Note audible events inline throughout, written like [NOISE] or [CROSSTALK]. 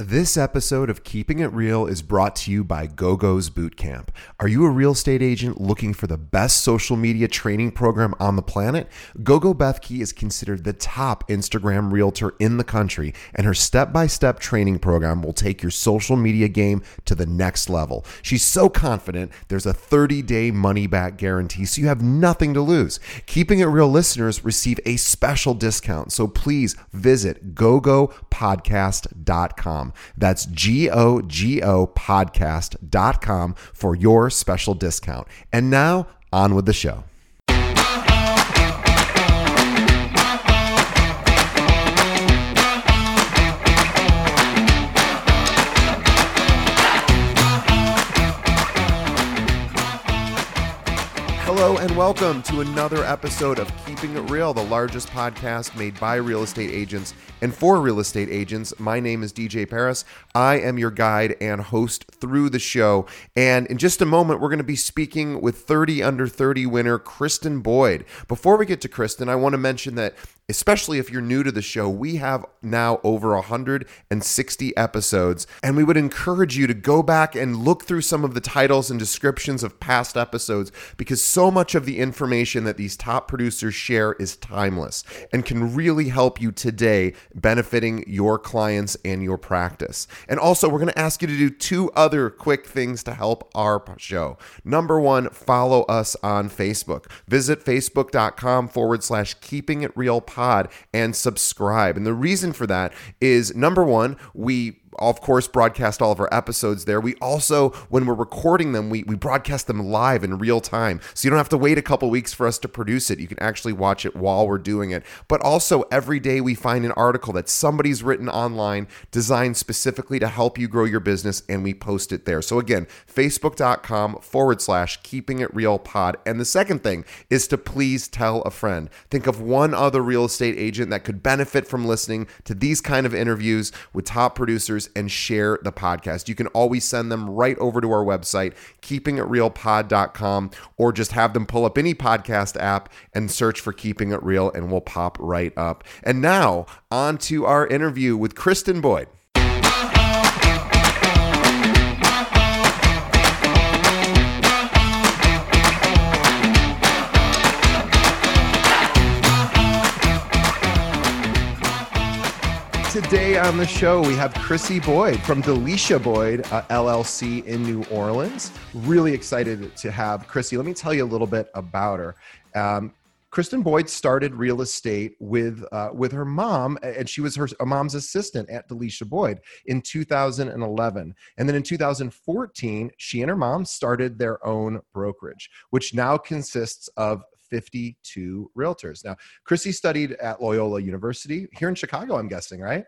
This episode of Keeping It Real is brought to you by GoGo's Bootcamp. Are you a real estate agent looking for the best social media training program on the planet? GoGo Bethke is considered the top Instagram realtor in the country, and her step by step training program will take your social media game to the next level. She's so confident there's a 30 day money back guarantee, so you have nothing to lose. Keeping It Real listeners receive a special discount, so please visit gogopodcast.com. That's G O G O podcast.com for your special discount. And now, on with the show. Hello and welcome to another episode of Keeping It Real, the largest podcast made by real estate agents and for real estate agents. My name is DJ Paris. I am your guide and host through the show. And in just a moment, we're going to be speaking with 30 under 30 winner Kristen Boyd. Before we get to Kristen, I want to mention that especially if you're new to the show, we have now over 160 episodes, and we would encourage you to go back and look through some of the titles and descriptions of past episodes because so much of the information that these top producers share is timeless and can really help you today benefiting your clients and your practice. And also, we're going to ask you to do two other quick things to help our show. Number one, follow us on Facebook. Visit facebook.com forward slash keeping it real pod and subscribe. And the reason for that is number one, we of course broadcast all of our episodes there. We also when we're recording them we, we broadcast them live in real time. So you don't have to wait a couple weeks for us to produce it. You can actually watch it while we're doing it. But also every day we find an article that somebody's written online designed specifically to help you grow your business and we post it there. So again facebook.com forward slash keeping it real pod. And the second thing is to please tell a friend. Think of one other real estate agent that could benefit from listening to these kind of interviews with top producers and share the podcast. You can always send them right over to our website, keepingitrealpod.com, or just have them pull up any podcast app and search for Keeping It Real, and we'll pop right up. And now, on to our interview with Kristen Boyd. Today on the show, we have Chrissy Boyd from Delisha Boyd uh, LLC in New Orleans. Really excited to have Chrissy. Let me tell you a little bit about her. Um, Kristen Boyd started real estate with uh, with her mom, and she was her mom's assistant at Delisha Boyd in 2011. And then in 2014, she and her mom started their own brokerage, which now consists of 52 realtors. Now, Chrissy studied at Loyola University here in Chicago, I'm guessing, right?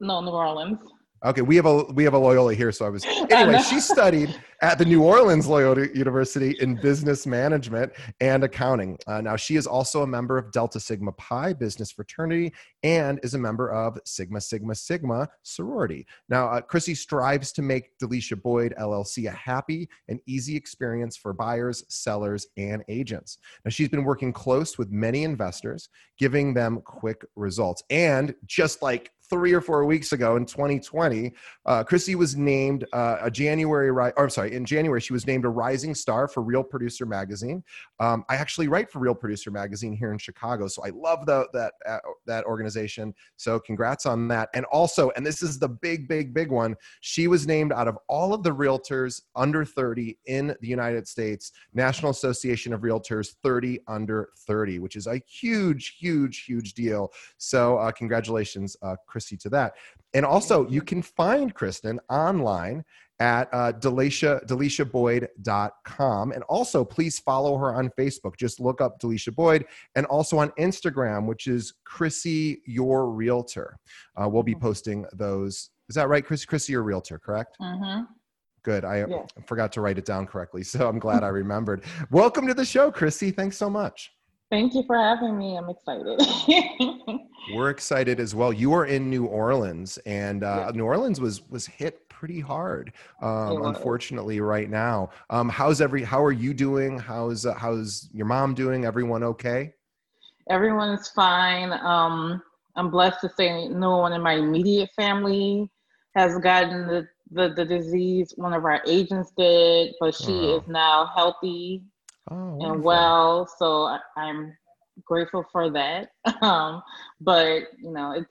No, New Orleans. Okay, we have a we have a Loyola here, so I was [LAUGHS] anyway. she studied at the New Orleans Loyola University in business management and accounting. Uh, now she is also a member of Delta Sigma Pi Business Fraternity and is a member of Sigma Sigma Sigma sorority. Now uh, Chrissy strives to make Delisha Boyd LLC a happy and easy experience for buyers, sellers, and agents. Now she's been working close with many investors, giving them quick results. And just like three or four weeks ago in 2020, uh, Chrissy was named uh, a January, or I'm sorry, in January, she was named a rising star for Real Producer Magazine. Um, I actually write for Real Producer Magazine here in Chicago, so I love the, that uh, that organization. So congrats on that. And also, and this is the big, big, big one. She was named out of all of the realtors under 30 in the United States, National Association of Realtors 30 under 30, which is a huge, huge, huge deal. So uh, congratulations, uh, Chrissy, to that. And also, you can find Kristen online at uh, Delisha, DelishaBoyd.com. And also, please follow her on Facebook. Just look up Delisha Boyd and also on Instagram, which is Chrissy Your Realtor. Uh, we'll be mm-hmm. posting those. Is that right, Chris? Chrissy Your Realtor, correct? Mm-hmm. Good. I yeah. forgot to write it down correctly, so I'm glad I remembered. Welcome to the show, Chrissy. Thanks so much. Thank you for having me. I'm excited. [LAUGHS] We're excited as well. You are in New Orleans, and uh, yeah. New Orleans was was hit pretty hard, um, unfortunately, right now. Um, how's every? How are you doing? How's uh, how's your mom doing? Everyone okay? Everyone's fine. Um, I'm blessed to say no one in my immediate family has gotten the, the, the disease. One of our agents did, but she Oh. is now healthy Oh, and well. So I, I'm grateful for that. [LAUGHS] Um, but you know, it's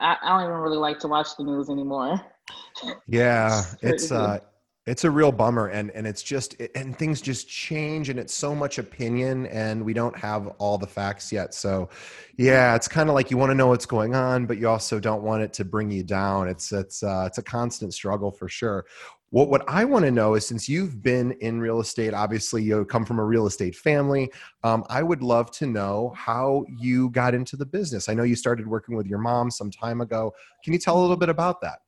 I, I don't even really like to watch the news anymore. [LAUGHS] Yeah, It's it's uh it's a real bummer and and it's just it, and things just change and it's so much opinion and we don't have all the facts yet. So yeah, it's kind of like you want to know what's going on but you also don't want it to bring you down. It's it's uh it's a constant struggle for sure. What what I want to know is since you've been in real estate, obviously you come from a real estate family. Um, I would love to know how you got into the business. I know you started working with your mom some time ago. Can you tell a little bit about that?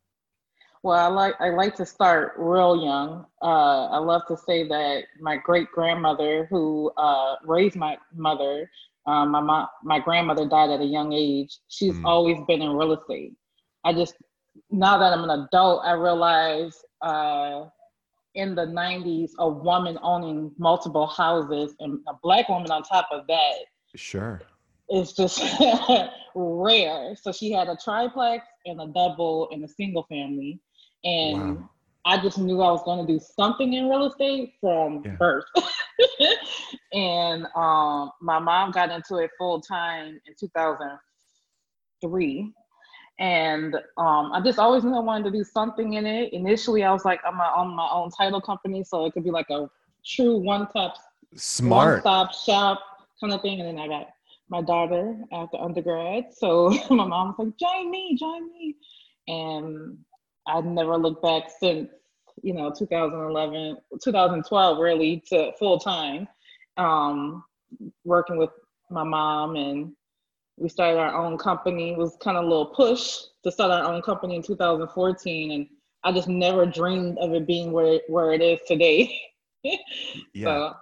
Well, I like I like to start real young. Uh, I love to say that my great grandmother, who uh, raised my mother, um, my mom, my grandmother died at a young age. She's Mm. always been in real estate. I just now that I'm an adult, I realize uh, in the '90s, a woman owning multiple houses and a black woman on top of that. Sure. It's just [LAUGHS] rare. So she had a triplex and a double and a single family. And Wow. I just knew I was going to do something in real estate from Yeah. birth. [LAUGHS] and um, my mom got into it full time in 2003. And um, I just always knew I wanted to do something in it. Initially, I was like, I'm gonna own my own title company, so it could be like a true one-stop Smart. one-stop shop kind of thing. And then I got my daughter after undergrad. So [LAUGHS] my mom was like, join me, join me. And I've never looked back since, you know, 2011, 2012, really, to full time, um, working with my mom. And we started our own company. It was kind of a little push to start our own company in 2014. And I just never dreamed of it being where, where it is today. [LAUGHS] Yeah. So-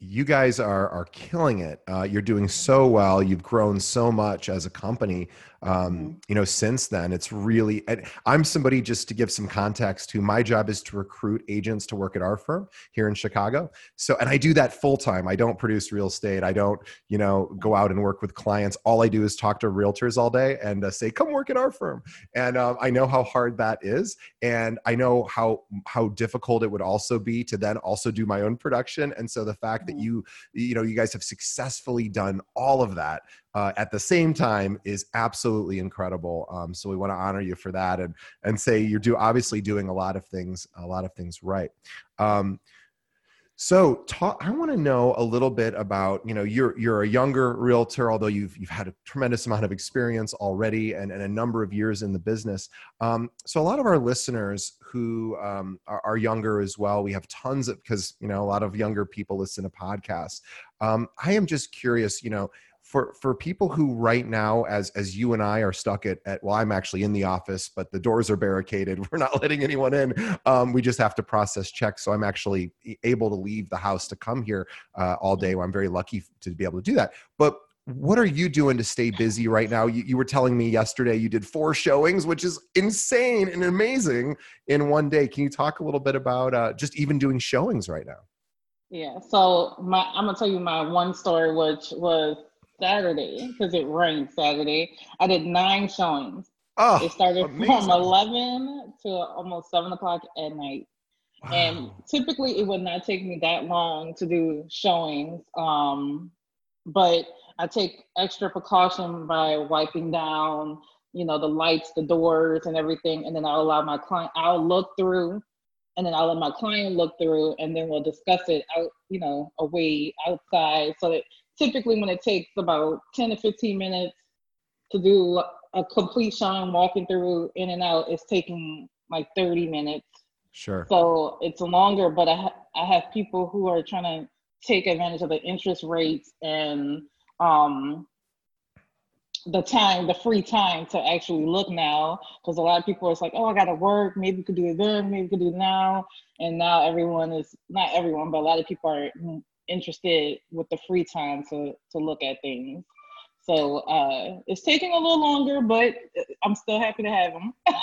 You guys are are killing it. Uh, you're doing so well. You've grown so much as a company. Um, you know, since then, it's really. I'm somebody just to give some context. Who my job is to recruit agents to work at our firm here in Chicago. So, and I do that full time. I don't produce real estate. I don't, you know, go out and work with clients. All I do is talk to realtors all day and uh, say, "Come work at our firm." And um, I know how hard that is, and I know how how difficult it would also be to then also do my own production. And so the fact that Mhm. you you know you guys have successfully done all of that uh, at the same time is absolutely incredible. Um, so we want to honor you for that and and say you're do obviously doing a lot of things a lot of things right. Um, so talk, I want to know a little bit about, you know, you're, you're a younger realtor, although you've, you've had a tremendous amount of experience already and, and a number of years in the business. Um, so a lot of our listeners who um, are, are younger as well, we have tons of, because, you know, a lot of younger people listen to podcasts. Um, I am just curious, you know, for for people who right now as as you and i are stuck at, at well i'm actually in the office but the doors are barricaded. [LAUGHS] We're not letting anyone in. Um, we just have to process checks. So i'm actually able to leave the house to come here uh, all day. I'm very lucky to be able to do that. But what are you doing to stay busy right now? You, you were telling me yesterday you did four showings which is insane and amazing in one day. Can you talk a little bit about uh, just even doing showings right now? Yeah. So my I'm gonna tell you my one story, which was Saturday because it rained Saturday. I did nine showings. oh It started from eleven to almost seven o'clock at night. And typically, it would not take me that long to do showings. Um, but I take extra precaution by wiping down, you know, the lights, the doors, and everything. And then I'll allow my client. I'll look through, and then I'll let my client look through, and then we'll discuss it out, you know, away outside. So that typically, when it takes about ten to fifteen minutes to do a complete showing, walking through in and out, it's taking like thirty minutes. sure So it's longer, but I, ha- I have people who are trying to take advantage of the interest rates and um, the time, the free time to actually look now. Because a lot of people are like, oh, I got to work. Maybe we could do it then. Maybe we could do it now. And now everyone is not everyone, but a lot of people are interested with the free time to to look at things. So uh, it's taking a little longer, but I'm still happy to have them. [LAUGHS]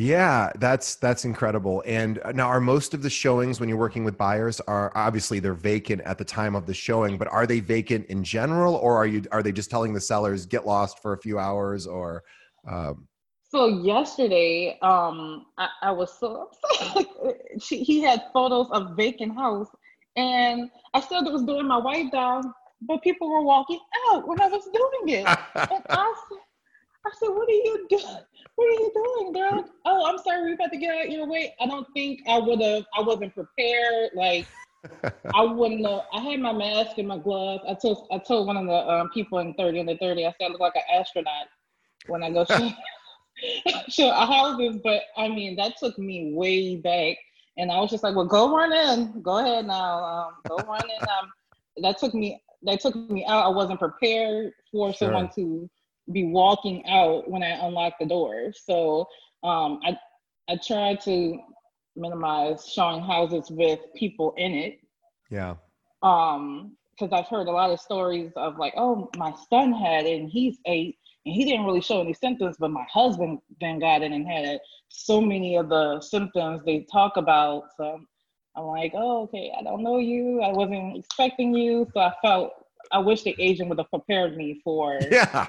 Yeah, that's that's incredible. And uh, now, are most of the showings when you're working with buyers are obviously they're vacant at the time of the showing, but are they vacant in general, or are you are they just telling the sellers get lost for a few hours, or um, So yesterday, um, I, I was so [LAUGHS] upset. she, he had photos of vacant house, and I still was doing my wipe down, but people were walking out when I was doing it. and [LAUGHS] I, I said, "What are you doing? What are you doing?" They're like, "Oh, I'm sorry, we about to get out your way." I don't think I would have. I wasn't prepared. Like [LAUGHS] I wouldn't have. I had my mask and my gloves. I told I told one of the um, people in 30 and the 30. I said I look like an astronaut when I go [LAUGHS] show, show houses. But I mean, that took me way back, and I was just like, "Well, go run in. Go ahead now. Um, go [LAUGHS] run in." Um, that took me. That took me out. I wasn't prepared for sure. someone to be walking out when I unlocked the door. So um, I I tried to minimize showing houses with people in it. Yeah. Um, because I've heard a lot of stories of like, oh, my son had it and he's eight and he didn't really show any symptoms, but my husband then got it and had. So many of the symptoms they talk about. So I'm like, oh, okay, I don't know you. I wasn't expecting you. So I felt I wish the agent would have prepared me for [LAUGHS] yeah.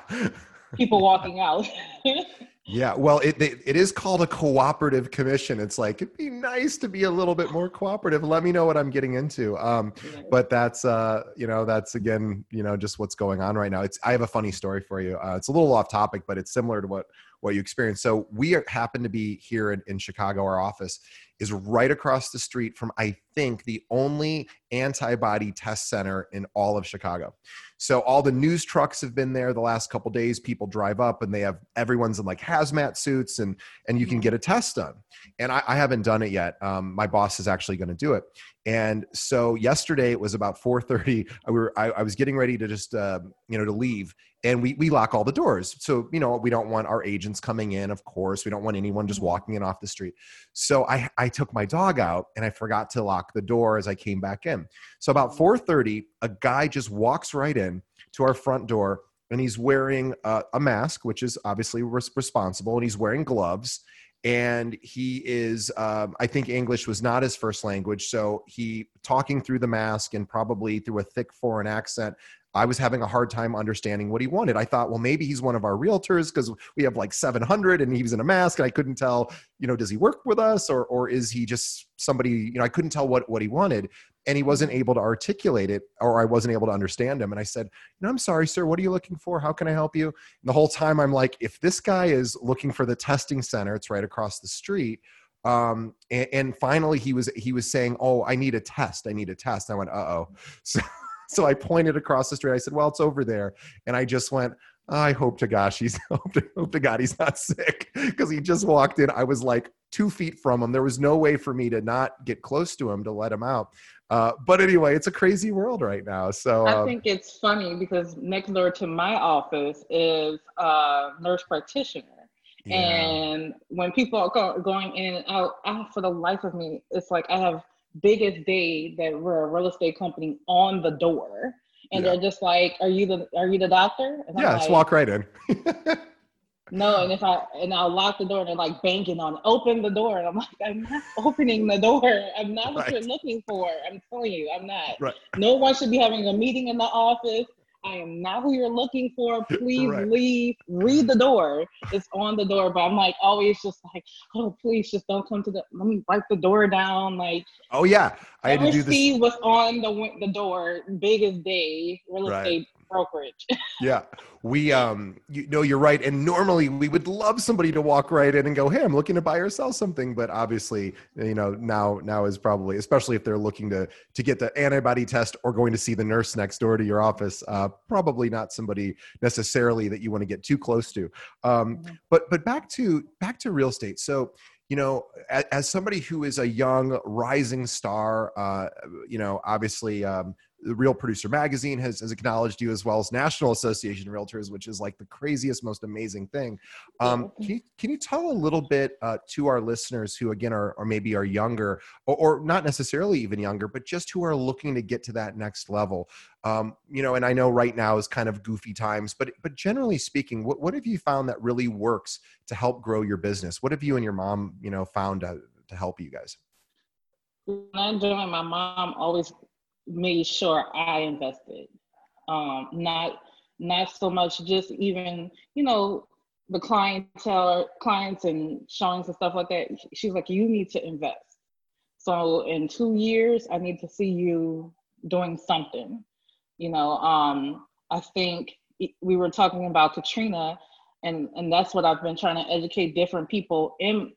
people walking out. [LAUGHS] Yeah, well, it, it, is called a cooperative commission. It's like it'd be nice to be a little bit more cooperative. Let me know what I'm getting into. Um, but that's uh, you know, that's again, you know, just what's going on right now. It's I have a funny story for you. Uh, it's a little off topic, but it's similar to what what you experienced. So we are, happen to be here in, in Chicago. Our office is right across the street from I think the only antibody test center in all of Chicago. So all the news trucks have been there the last couple days. People drive up and they have everyone's in like hazmat suits and and you can mm-hmm. get a test done. And I, I haven't done it yet. Um, my boss is actually going to do it. And so yesterday it was about 4:30. I, were, I, I was getting ready to just uh, you know to leave, and we we lock all the doors. So you know we don't want our agents coming in. Of course, we don't want anyone just mm-hmm. walking in off the street. So I I took my dog out and I forgot to lock the door as I came back in. So about 4:30, a guy just walks right in to our front door and he's wearing uh, a mask, which is obviously res- responsible, and he's wearing gloves. And he is, um, I think English was not his first language. So he talking through the mask and probably through a thick foreign accent I was having a hard time understanding what he wanted. I thought, well, maybe he's one of our realtors because we have like 700 and he was in a mask and I couldn't tell, you know, does he work with us or, or is he just somebody, you know, I couldn't tell what, what he wanted and he wasn't able to articulate it or I wasn't able to understand him. And I said, you know, I'm sorry, sir, what are you looking for? How can I help you? And the whole time I'm like, if this guy is looking for the testing center, it's right across the street um and, and, finally he was he was saying oh i need a test i need a test i went uh-oh [LAUGHS] so so I pointed across the street. I said, "Well, it's over there," and I just went. I hope to gosh he's [LAUGHS] hope to, hope to God he's not sick [LAUGHS] because he just walked in. I was like two feet from him. There was no way for me to not get close to him to let him out. Uh, but anyway, it's a crazy world right now. So I um, think it's funny because next door to my office is a nurse practitioner. Yeah. And when people are going in and out, I, for the life of me, it's like I have biggest day that we're a real estate company on the door. And yeah. they're just like are you the are you the doctor? And yeah just walk right in. [LAUGHS] No and if i and i'll lock the door and they're like banking on open the door. And i'm like i'm not opening the door. I'm not what right. you're looking for. I'm telling you i'm not. Right. no one should be having a meeting in the office I am not who you're looking for. Please right. leave. Read the door. It's on the door. But I'm like always just like, oh, please just don't come to the. Let me wipe the door down. Like, oh yeah, I had to do this. See what's on the the door. Biggest day real estate brokerage. [LAUGHS] yeah, we um, you know, you're right. And normally we would love somebody to walk right in and go, "Hey, I'm looking to buy or sell something." But obviously, you know, now now is probably, especially if they're looking to to get the antibody test or going to see the nurse next door to your office, uh, probably not somebody necessarily that you want to get too close to. Um, mm-hmm. But but back to back to real estate. So you know, as, as, somebody who is a young rising star, uh, you know, obviously um, the Real Producer Magazine has, has acknowledged you as well as National Association of Realtors, which is like the craziest, most amazing thing. Um, can you can you tell a little bit uh, to our listeners who again are or maybe are younger or, or, not necessarily even younger, but just who are looking to get to that next level? Um, you know, and I know right now is kind of goofy times, but but generally speaking, what what have you found that really works to help grow your business? What have you and your mom you know found to, to help you guys? When I'm doing, my mom always made sure I invested. Um, not not so much just even you know the clientele, clients and showings and stuff like that, she's like, you need to invest. So in two years, I need to see you doing something. You know, um, I think we were talking about Katrina, and and that's what I've been trying to educate different people in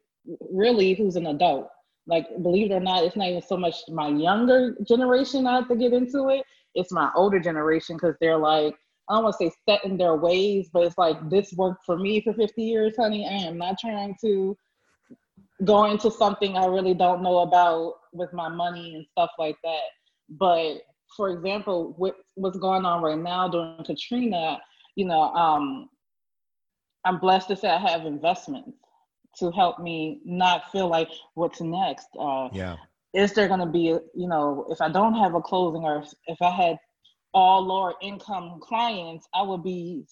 really who's an adult. Like, believe it or not, it's not even so much my younger generation I have to get into it. It's my older generation because they're like, I don't want to say set in their ways, but it's like this worked for me for 50 years, honey. I am not trying to go into something I really don't know about with my money and stuff like that. But for example, what, what's going on right now during Katrina, you know, um, I'm blessed to say I have investments to help me not feel like what's next. Uh, yeah. Is there going to be, you know, if I don't have a closing or if I had all lower income clients, I would be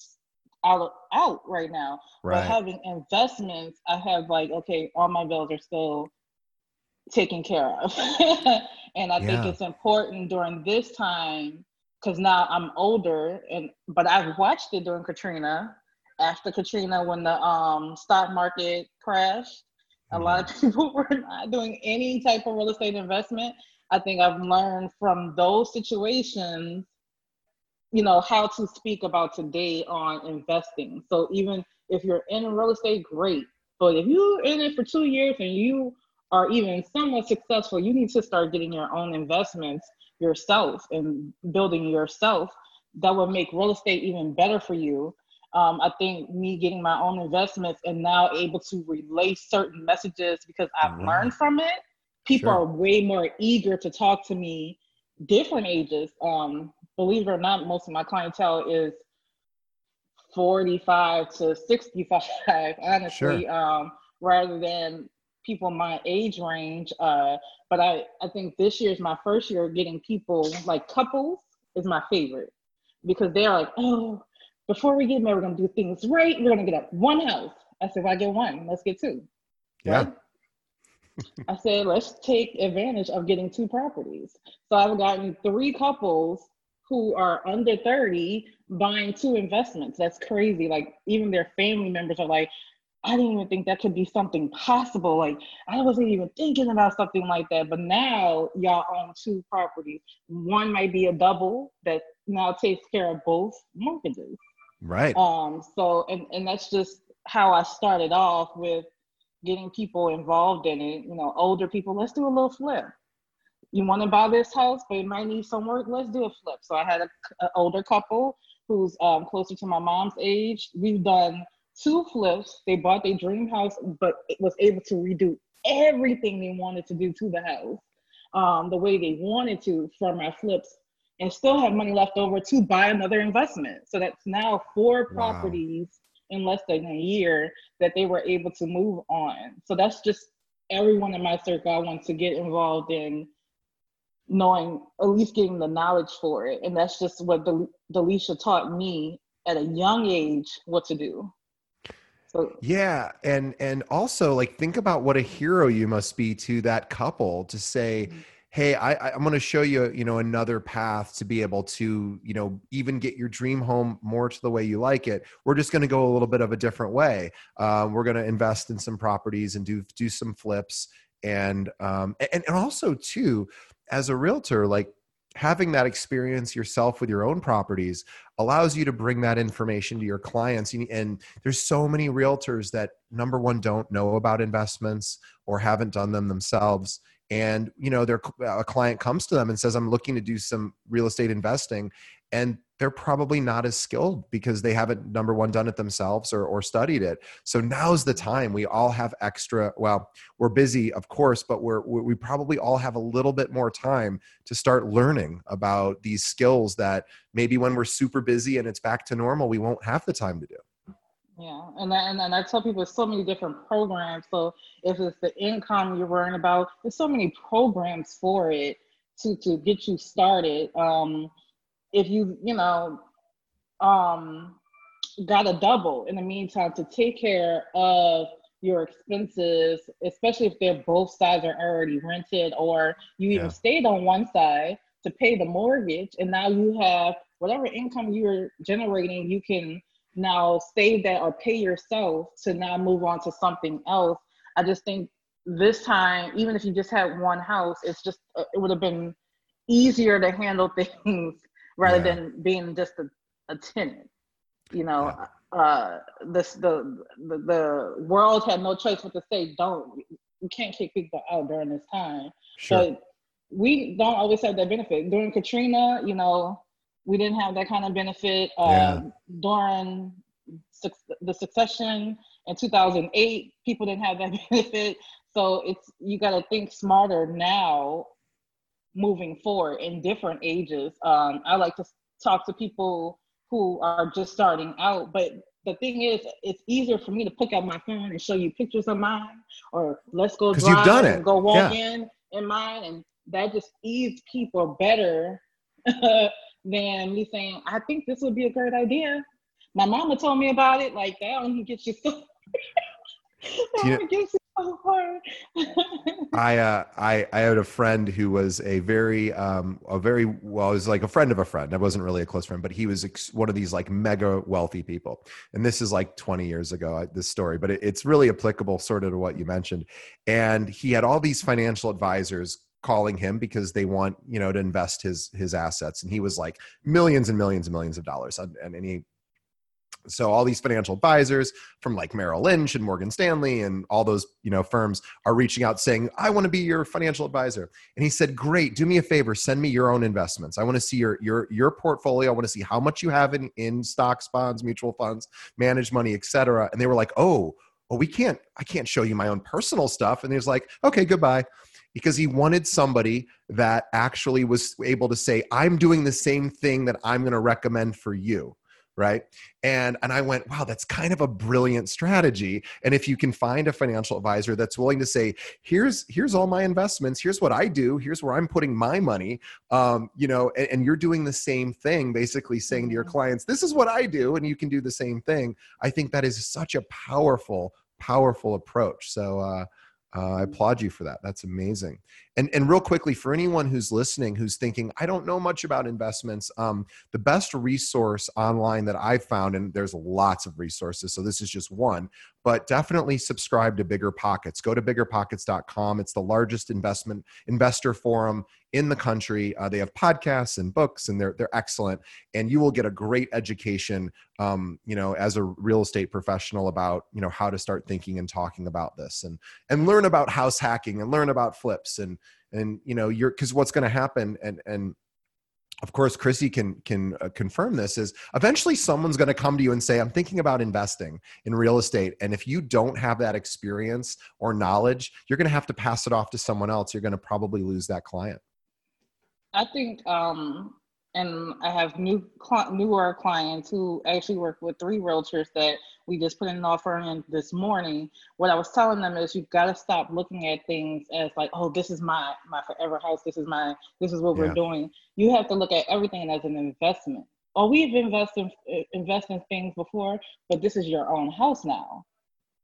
out out right now. Right. But having investments, I have like, okay, all my bills are still taken care of. [LAUGHS] and I yeah. think it's important during this time because now I'm older and but I've watched it during Katrina. After Katrina, when the um, stock market crashed, a lot of mm-hmm. people [LAUGHS] were not doing any type of real estate investment. I think I've learned from those situations you know how to speak about today on investing so even if you're in real estate great but if you're in it for two years and you are even somewhat successful you need to start getting your own investments yourself and building yourself that will make real estate even better for you um, i think me getting my own investments and now able to relay certain messages because i've mm-hmm. learned from it people sure. are way more eager to talk to me different ages um, believe it or not, most of my clientele is 45 to 65, [LAUGHS] honestly, sure. um, rather than people my age range. Uh, but I, I think this year is my first year getting people like couples is my favorite because they're like, oh, before we get married, we're gonna do things right. We're gonna get up one house. I said, if I get one, let's get two. Yeah. Right? I said, let's take advantage of getting two properties. So I've gotten three couples who are under 30 buying two investments. That's crazy. Like even their family members are like, I didn't even think that could be something possible. Like I wasn't even thinking about something like that. But now y'all own two properties. One might be a double that now takes care of both mortgages. Right. Um, so and, and that's just how I started off with getting people involved in it. You know, older people, let's do a little flip you want to buy this house, but it might need some work. Let's do a flip. So I had an older couple who's um, closer to my mom's age. We've done two flips. They bought their dream house, but it was able to redo everything they wanted to do to the house um, the way they wanted to from our flips and still have money left over to buy another investment. So that's now four properties wow. in less than a year that they were able to move on. So that's just everyone in my circle I want to get involved in knowing at least getting the knowledge for it and that's just what the delisha taught me at a young age what to do so yeah and and also like think about what a hero you must be to that couple to say mm-hmm. Hey I, i'm going to show you you know another path to be able to you know even get your dream home more to the way you like it. We're just going to go a little bit of a different way. Um, we're going to invest in some properties and do do some flips and um and, and also too as a realtor, like having that experience yourself with your own properties allows you to bring that information to your clients. And there's so many realtors that number one don't know about investments or haven't done them themselves and you know their a client comes to them and says i'm looking to do some real estate investing and they're probably not as skilled because they haven't number one done it themselves or, or studied it. So now's the time. We all have extra well we're busy of course but we're we probably all have a little bit more time to start learning about these skills that maybe when we're super busy and it's back to normal we won't have the time to do yeah, and I, and, and I tell people so many different programs. So if it's the income you're worrying about, there's so many programs for it to to get you started. Um, if you you know um got a double in the meantime to take care of your expenses especially if they're both sides are already rented or you even yeah. stayed on one side to pay the mortgage and now you have whatever income you're generating you can now save that or pay yourself to now move on to something else. I just think this time, even if you just had one house, it's just uh, it would have been easier to handle [LAUGHS] things rather yeah. than being just a, a tenant. You know, yeah. uh, this the, the the world had no choice but to say, don't you can't kick people out during this time. Sure. But we don't always have that benefit. During Katrina, you know, we didn't have that kind of benefit. Uh, yeah. During su- the succession in 2008, people didn't have that [LAUGHS] benefit. So it's you got to think smarter now, moving forward in different ages. Um, I like to talk to people who are just starting out, but the thing is, it's easier for me to pick up my phone and show you pictures of mine, or let's go drive you've done it. and go walk yeah. in in mine, and that just ease people better [LAUGHS] than me saying, I think this would be a great idea. My mama told me about it. Like that only gets you so. [LAUGHS] that gets you [LAUGHS] I uh, I I had a friend who was a very um a very well was like a friend of a friend. I wasn't really a close friend, but he was ex- one of these like mega wealthy people. And this is like 20 years ago this story, but it, it's really applicable sort of to what you mentioned. And he had all these financial advisors calling him because they want you know to invest his his assets and he was like millions and millions and millions of dollars and, and he so all these financial advisors from like Merrill Lynch and Morgan Stanley and all those you know firms are reaching out saying, "I want to be your financial advisor." And he said, "Great, do me a favor, send me your own investments. I want to see your your your portfolio. I want to see how much you have in in stocks, bonds, mutual funds, managed money, etc." And they were like, "Oh, well, we can't. I can't show you my own personal stuff." And he was like, "Okay, goodbye." Because he wanted somebody that actually was able to say, I'm doing the same thing that I'm going to recommend for you right? And and i went wow that's kind of a brilliant strategy. And if you can find a financial advisor that's willing to say here's here's all my investments here's what i do here's where i'm putting my money um, you know and, and you're doing the same thing basically saying to your mm-hmm. clients this is what i do and you can do the same thing i think that is such a powerful powerful approach. So uh, uh, I applaud you for that. That's amazing. And and real quickly, for anyone who's listening, who's thinking, I don't know much about investments, um, the best resource online that I've found, and there's lots of resources, so this is just one, but definitely subscribe to Bigger Pockets. Go to biggerpockets.com. It's the largest investment investor forum in the country. Uh, they have podcasts and books, and they're they're excellent. And you will get a great education, um, you know, as a real estate professional about you know how to start thinking and talking about this, and and learn about house hacking, and learn about flips, and and you know, you're because what's going to happen, and and of course chrissy can can uh, confirm this is eventually someone's going to come to you and say i'm thinking about investing in real estate and if you don't have that experience or knowledge you're going to have to pass it off to someone else. You're going to probably lose that client. I think, um, and I have new cl- newer clients who actually work with three realtors that we just put in an offer in this morning. What I was telling them is you've got to stop looking at things as like, oh, this is my my forever house. This is my this is what yeah. we're doing. You have to look at everything as an investment. Oh, we've invested invested in things before, but this is your own house now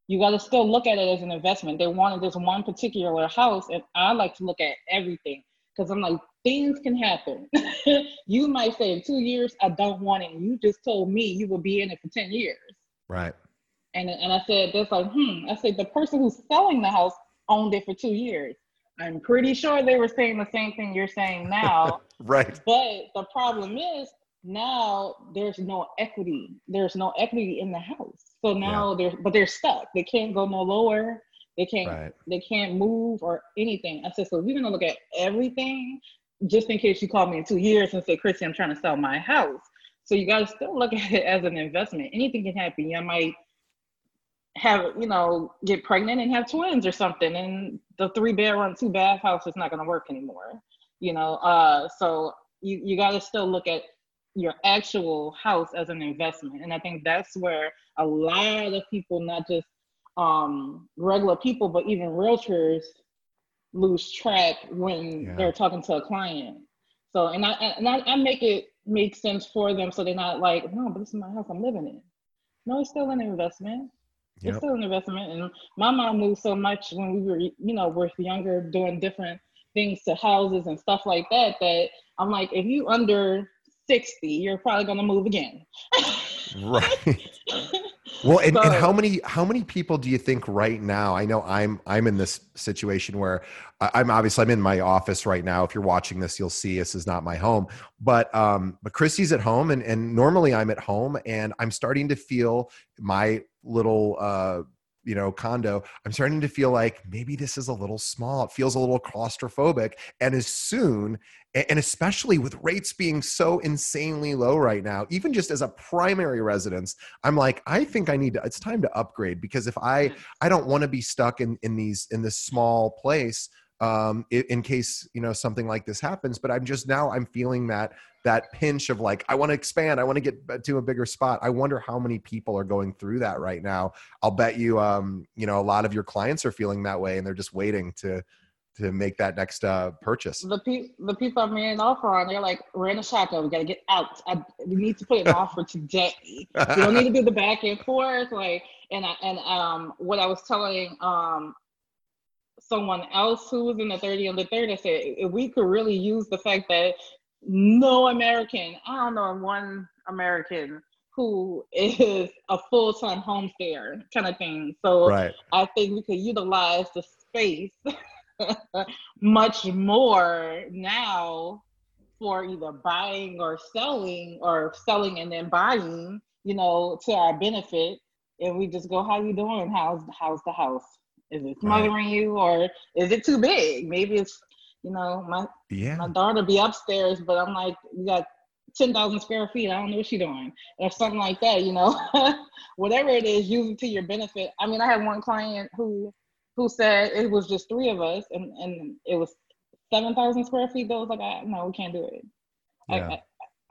you got to still look at it as an investment. They wanted this one particular house, and I like to look at everything because I'm like, things can happen. [LAUGHS] you might say in two years, I don't want it. You just told me you will be in it for 10 years. Right. And, and I said, that's like, hmm. I said, the person who's selling the house owned it for two years. I'm pretty sure they were saying the same thing you're saying now. [LAUGHS] right. But the problem is now there's no equity. There's no equity in the house. So now yeah. they're, but they're stuck. They can't go no lower. They can't right. they can't move or anything. I said, so we're gonna look at everything just in case you call me in two years and say, Chrissy, I'm trying to sell my house. So you gotta still look [LAUGHS] at it as an investment. Anything can happen. You might have, you know, get pregnant and have twins or something, and the three bedroom, two bath house is not gonna work anymore. You know, uh, so you, you gotta still look at your actual house as an investment. And I think that's where a lot of people, not just um, regular people, but even realtors lose track when yeah. they're talking to a client. So, and I and I, I, make it make sense for them, so they're not like, no, but this is my house I'm living in. No, it's still an investment. Yep. It's still an investment. And my mom moved so much when we were, you know, were younger, doing different things to houses and stuff like that. That I'm like, if you under 60, you're probably gonna move again. [LAUGHS] right. Well, and, and how many how many people do you think right now? I know I'm I'm in this situation where I'm obviously I'm in my office right now. If you're watching this, you'll see this is not my home, but um, but Christy's at home, and and normally I'm at home, and I'm starting to feel my little uh you know condo i'm starting to feel like maybe this is a little small it feels a little claustrophobic and as soon and especially with rates being so insanely low right now even just as a primary residence i'm like i think i need to it's time to upgrade because if i mm. i don't want to be stuck in in these in this small place um in, in case you know something like this happens but i'm just now i'm feeling that that pinch of like i want to expand i want to get to a bigger spot. I wonder how many people are going through that right now. I'll bet you um you know a lot of your clients are feeling that way and they're just waiting to to make that next uh purchase. The, pe- the people i made an offer on they're like we're in a shotgun we got to get out. I, we need to put an [LAUGHS] offer today. We don't need to do the back and forth like and I, and um what i was telling um someone else who was in the 30 and the 30 I said if we could really use the fact that no American, I don't know one American who is a full time homesteader kind of thing. So right. I think we could utilize the space [LAUGHS] much more now for either buying or selling or selling and then buying, you know, to our benefit. And we just go, how you doing? How's how's the house? Is it smothering right. you or is it too big? Maybe it's you know, my yeah. my daughter be upstairs, but I'm like, you got ten thousand square feet. I don't know what she's doing, or something like that. You know, [LAUGHS] whatever it is, use it to your benefit. I mean, I had one client who who said it was just three of us, and and it was seven thousand square feet. Those like, I, no, we can't do it. Yeah.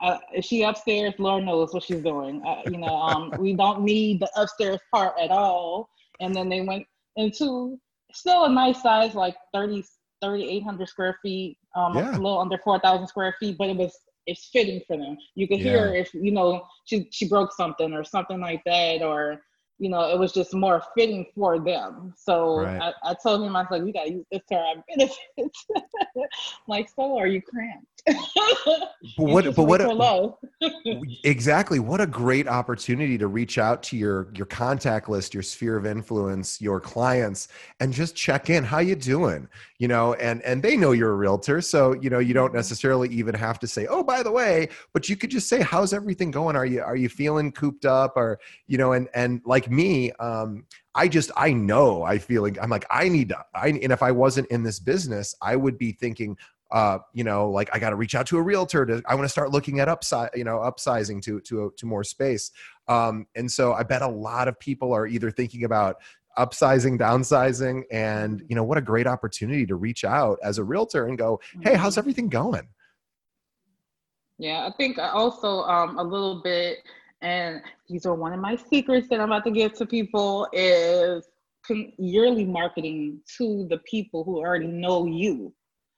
I, I, is she upstairs? Lord knows what she's doing. you know, um, we don't need the upstairs part at all. And then they went into still a nice size, like 30, 3,800 square feet, um, yeah. a little under 4,000 square feet, but it was it's fitting for them. You could hear if you know she she broke something or something like that, or you know, it was just more fitting for them. So right. I, I told him, I was like, we gotta use this to our benefit. [LAUGHS] like, so are you cramped? [LAUGHS] but what, but what, a, [LAUGHS] exactly. What a great opportunity to reach out to your, your contact list, your sphere of influence, your clients, and just check in. How you doing? You know, and, and they know you're a realtor. So, you know, you don't mm-hmm. necessarily even have to say, oh, by the way, but you could just say, how's everything going? Are you, are you feeling cooped up or, you know, and, and like, like me, um, I just I know I feel like I'm like I need to. I and if I wasn't in this business, I would be thinking, uh, you know, like I got to reach out to a realtor to. I want to start looking at upside, you know, upsizing to to to more space. Um, and so I bet a lot of people are either thinking about upsizing downsizing and you know what a great opportunity to reach out as a realtor and go hey how's mm-hmm. everything going yeah i think also um, a little bit and these are one of my secrets that I'm about to give to people is yearly marketing to the people who already know you.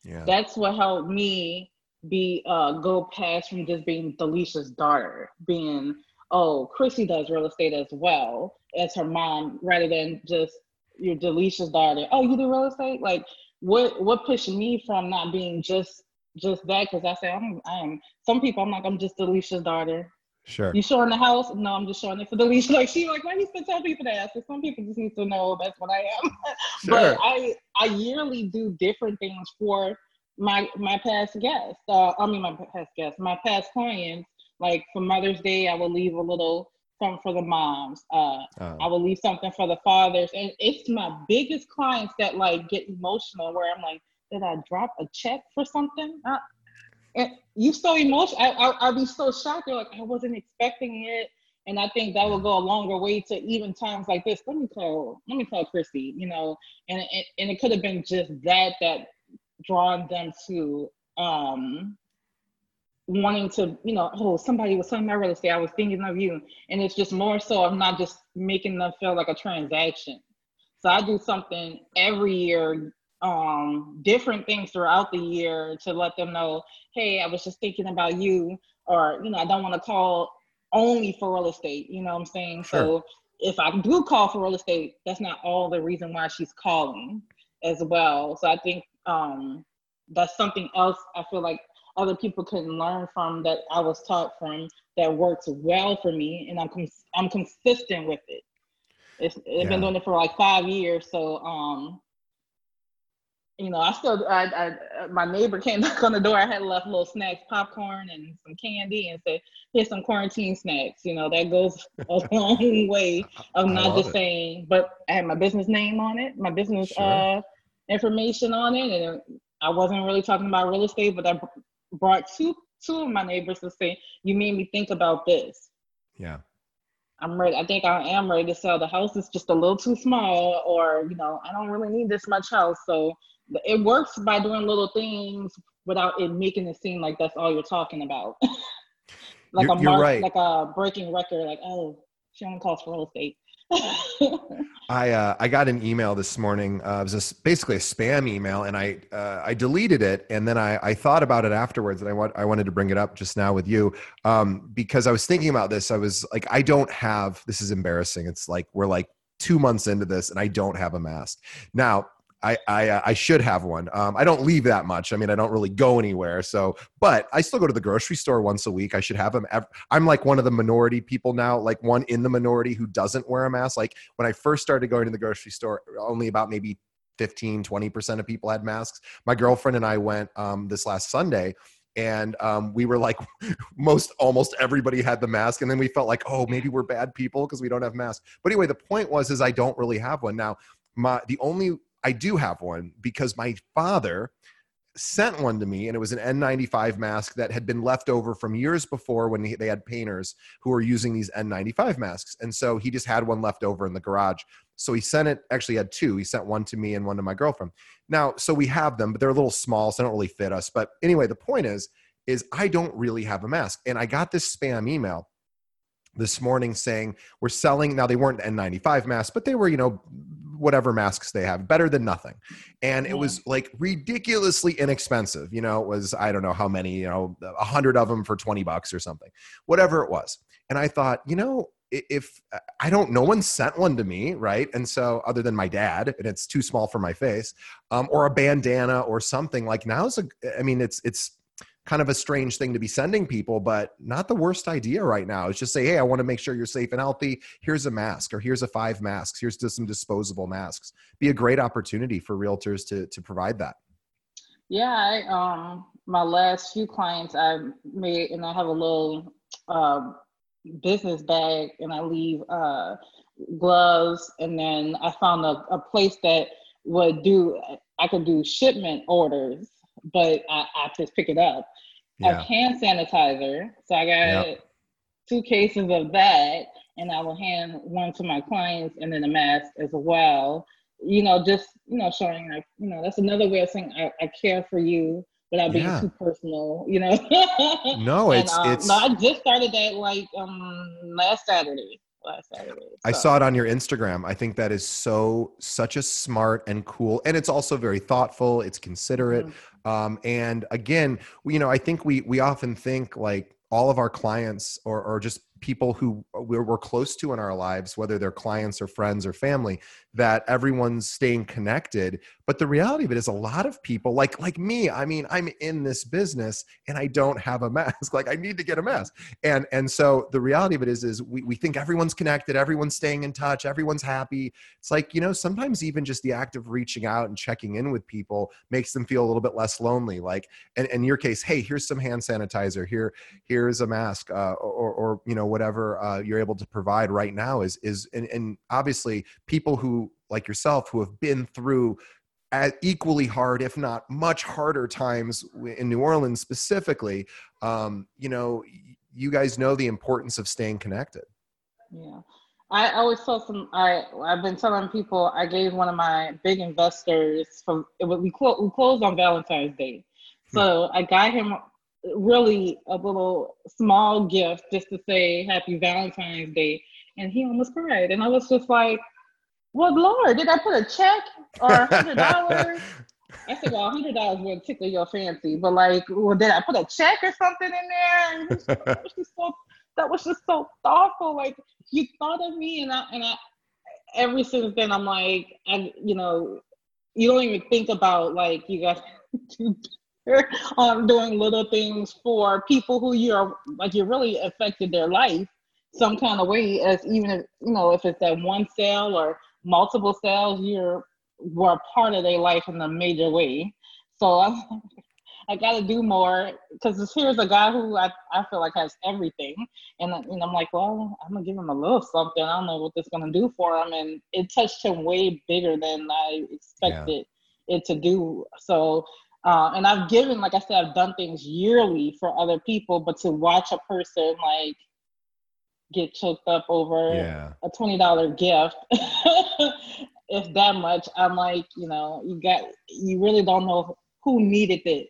Yeah. That's what helped me be uh go past from just being Delisha's daughter, being oh Chrissy does real estate as well as her mom, rather than just your Delisha's daughter. Oh, you do real estate? Like what what pushed me from not being just just that because I say I'm I'm some people I'm like I'm just Delisha's daughter. Sure. You showing the house? No, I'm just showing it for the lease. [LAUGHS] Like she like, why you still tell people that? So some people just need to know that's what I am. [LAUGHS] Sure. but I I yearly do different things for my my past guests. Uh, I mean my past guests, my past clients. Like for Mother's Day, I will leave a little something for the moms. Uh, oh. I will leave something for the fathers, and it's my biggest clients that like get emotional. Where I'm like, did I drop a check for something? Uh, and you so emotional. I, I I'll be so shocked. They're like, I wasn't expecting it. And I think that will go a longer way to even times like this. Let me call, let me call Christy, you know, and and, and it could have been just that that drawn them to um wanting to, you know, oh, somebody was talking about real estate. I was thinking of you. And it's just more so I'm not just making them feel like a transaction. So I do something every year um, different things throughout the year to let them know, hey, I was just thinking about you, or you know, I don't want to call only for real estate. You know what I'm saying? Sure. So if I do call for real estate, that's not all the reason why she's calling as well. So I think um, that's something else. I feel like other people can learn from that I was taught from that works well for me, and I'm cons- I'm consistent with it. It's, I've yeah. been doing it for like five years, so um, you know, I still, I, I, my neighbor came [LAUGHS] back on the door. I had left little snacks, popcorn and some candy, and said, "Here's some quarantine snacks." You know, that goes a [LAUGHS] long way of not just it. saying, but I had my business name on it, my business sure. uh, information on it, and I wasn't really talking about real estate, but I brought two two of my neighbors to say, "You made me think about this." Yeah. I'm ready. I think I am ready to sell. The house is just a little too small, or you know, I don't really need this much house. So it works by doing little things without it making it seem like that's all you're talking about. [LAUGHS] like you're, a mark, right. like a breaking record, like oh, she only calls for real estate. [LAUGHS] I uh, I got an email this morning. Uh, it was a, basically a spam email, and I uh, I deleted it, and then I, I thought about it afterwards, and I want I wanted to bring it up just now with you um, because I was thinking about this. I was like, I don't have. This is embarrassing. It's like we're like two months into this, and I don't have a mask now. I I, uh, I should have one. Um, I don't leave that much. I mean, I don't really go anywhere. So, but I still go to the grocery store once a week. I should have them. I'm like one of the minority people now, like one in the minority who doesn't wear a mask. Like when I first started going to the grocery store, only about maybe 15, 20% of people had masks. My girlfriend and I went um, this last Sunday and um, we were like [LAUGHS] most almost everybody had the mask and then we felt like oh maybe we're bad people because we don't have masks but anyway the point was is i don't really have one now my the only I do have one because my father sent one to me and it was an N95 mask that had been left over from years before when they had painters who were using these N95 masks. And so he just had one left over in the garage. So he sent it, actually had two. He sent one to me and one to my girlfriend. Now, so we have them, but they're a little small, so they don't really fit us. But anyway, the point is, is I don't really have a mask. And I got this spam email this morning saying we're selling now they weren't n95 masks but they were you know whatever masks they have better than nothing. And it was like ridiculously inexpensive you know it was i don't know how many you know a hundred of them for 20 bucks or something whatever it was. And i thought you know if i don't no one sent one to me right? And so other than my dad and it's too small for my face um, or a bandana or something like now's a i mean it's it's kind of a strange thing to be sending people, but not the worst idea right now. It's just say, hey, I want to make sure you're safe and healthy. Here's a mask, or here's a five masks. Here's just some disposable masks. Be a great opportunity for realtors to to provide that. Yeah, I, um, my last few clients I made, and I have a little uh, business bag, and I leave uh, gloves, and then I found a, a place that would do. I could do shipment orders but I, I just pick it up. Yeah. A hand sanitizer. So I got yep. two cases of that, and I will hand one to my clients and then a mask as well. You know, just you know, showing like you know, that's another way of saying I, I care for you without being yeah. too personal. You know. no, [LAUGHS] it's and, um, it's. No, I just started that like um last Saturday last Saturday. So. I saw it on your Instagram. I think that is so such a smart and cool, and it's also very thoughtful. It's considerate, mm-hmm. Um, and again, you know, I think we we often think like all of our clients or or just people who we're, close to in our lives, whether they're clients or friends or family, that everyone's staying connected. But the reality of it is a lot of people like like me, I mean, I'm in this business and I don't have a mask. [LAUGHS] Like I need to get a mask. And and so the reality of it is is we, we think everyone's connected, everyone's staying in touch, everyone's happy. It's like, you know, sometimes even just the act of reaching out and checking in with people makes them feel a little bit less lonely. Like and in your case, hey, here's some hand sanitizer, here, here's a mask, uh, or or you know, whatever uh, you're able to provide right now is is and, and obviously people who like yourself who have been through at equally hard, if not much harder times in New Orleans specifically, um, you know, you guys know the importance of staying connected. Yeah. I always tell some. I I've been telling people. I gave one of my big investors from. It we clo- we closed on Valentine's Day, hmm. so I got him really a little small gift just to say Happy Valentine's Day, and he almost cried. And I was just like, well, Lord, did I put a check or a hundred dollars? I said, well, a hundred dollars would tickle your fancy, but like, well, did I put a check or something in there? That was just so that was just so thoughtful. Like you thought of me, and I and I ever since then I'm like, I you know, you don't even think about like you got [LAUGHS] on [LAUGHS] um, doing little things for people who you're like you really affected their life some kind of way as even if you know if it's that one sale or multiple sales you're were a part of their life in a major way so [LAUGHS] i I got to do more because here's a guy who I, I feel like has everything, and, and I'm like, well, I'm gonna give him a little something. I don't know what this is gonna do for him, and it touched him way bigger than I expected yeah. it to do. So, uh, and I've given, like I said, I've done things yearly for other people, but to watch a person like get choked up over yeah. a twenty dollar gift. [LAUGHS] if that much, I'm like, you know, you got, you really don't know who needed it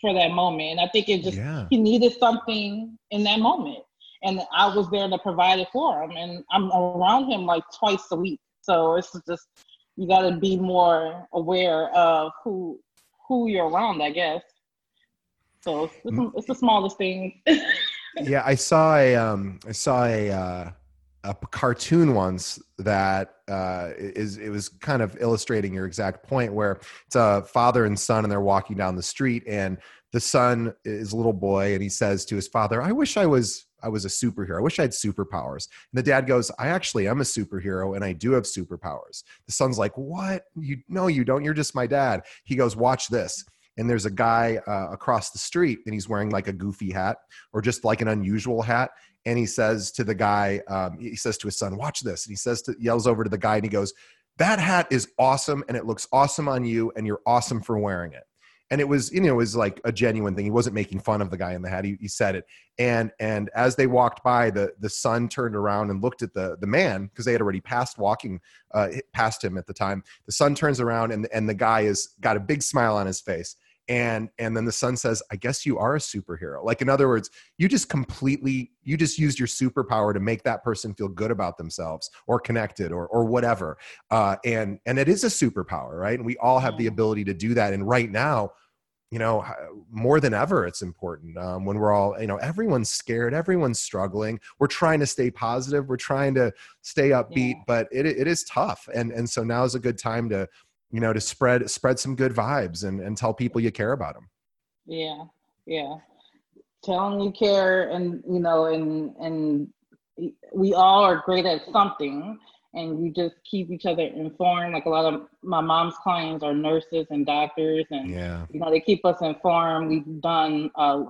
for that moment. And I think it just yeah. he needed something in that moment. And I was there to provide it for him. And I'm around him like twice a week. So it's just you gotta be more aware of who who you're around, I guess. So it's, mm. it's the smallest thing. [LAUGHS] yeah, I saw a um I saw a uh a cartoon once that uh, is it was kind of illustrating your exact point where it's a father and son and they're walking down the street and the son is a little boy and he says to his father i wish i was i was a superhero. I wish i had superpowers. And the dad goes i actually am a superhero and i do have superpowers. The son's like what? You no you don't. You're just my dad. He goes watch this. And there's a guy uh, across the street and he's wearing like a goofy hat or just like an unusual hat. And he says to the guy um, he says to his son watch this. And he says to yells over to the guy and he goes that hat is awesome and it looks awesome on you and you're awesome for wearing it and it was you know it was like a genuine thing. He wasn't making fun of the guy in the hat. He, he said it. And and as they walked by the the son turned around and looked at the the man because they had already passed walking uh, past him at the time. The son turns around and and the guy is got a big smile on his face. And and then the son says i guess you are a superhero. Like in other words you just completely you just used your superpower to make that person feel good about themselves or connected or or whatever. Uh, and and it is a superpower right? And we all have the ability to do that. And right now you know more than ever it's important um, when we're all you know everyone's scared everyone's struggling we're trying to stay positive we're trying to stay upbeat yeah. but it, it is tough and and so now is a good time to you know to spread spread some good vibes and and tell people you care about them yeah yeah tell them you care and you know and and we all are great at something and we just keep each other informed. Like a lot of my mom's clients are nurses and doctors, and yeah. you know they keep us informed. We've done uh,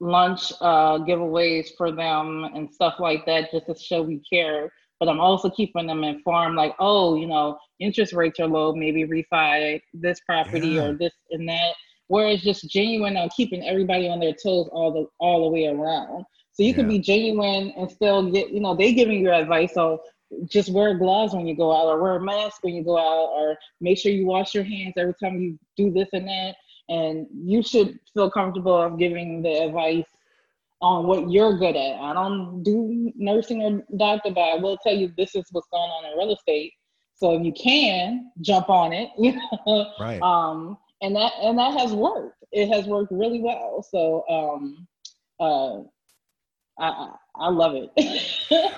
lunch uh, giveaways for them and stuff like that, just to show we care. But I'm also keeping them informed, like, oh, you know, interest rates are low, maybe refi this property yeah. or this and that. Whereas just genuine on keeping everybody on their toes all the all the way around. So you yeah. can be genuine and still get, you know, they giving you advice. So just wear gloves when you go out or wear a mask when you go out or make sure you wash your hands every time you do this and that. And you should feel comfortable of giving the advice on what you're good at. I don't do nursing or doctor but i will tell you this is what's going on in real estate. So if you can jump on it [LAUGHS] you know? Right. Um and that and that has worked. It has worked really well. So um uh I, I love it.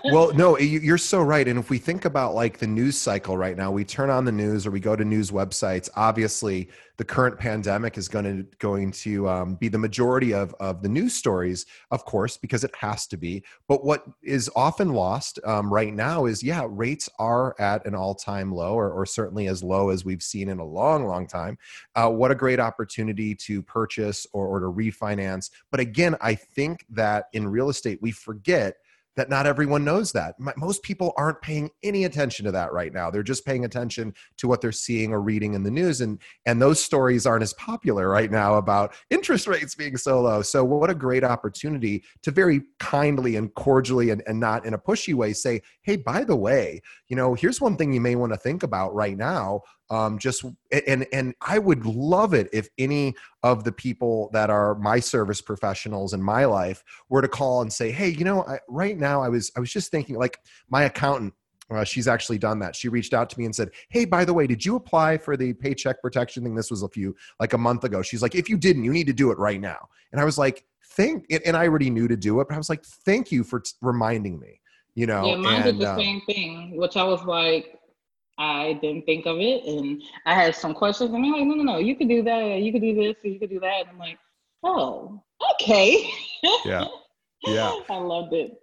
[LAUGHS] well, no, you're so right. And if we think about like the news cycle right now, we turn on the news or we go to news websites. Obviously, the current pandemic is going to going to um, be the majority of of the news stories, of course, because it has to be. But what is often lost um, right now is yeah, rates are at an all time low, or, or certainly as low as we've seen in a long, long time. Uh, what a great opportunity to purchase or, or to refinance. But again, I think that in real estate we forget that not everyone knows that. Most people aren't paying any attention to that right now. They're just paying attention to what they're seeing or reading in the news and and those stories aren't as popular right now about interest rates being so low. So what a great opportunity to very kindly and cordially and, and not in a pushy way say, "Hey, by the way, you know, here's one thing you may want to think about right now um, just and and i would love it if any of the people that are my service professionals in my life were to call and say hey you know I, right now i was i was just thinking like my accountant uh, she's actually done that. She reached out to me and said, "Hey, by the way, did you apply for the paycheck protection thing? This was a few like a month ago." She's like, "If you didn't, you need to do it right now." And I was like, "Thank," and I already knew to do it, but I was like, "Thank you for t- reminding me." You know, yeah, mine and, did the uh, same thing, which I was like, I didn't think of it, and I had some questions, and I'm like, no, no, no, you could do that, you could do this, you could do that, and I'm like, oh, okay. Yeah, [LAUGHS] yeah. I loved it.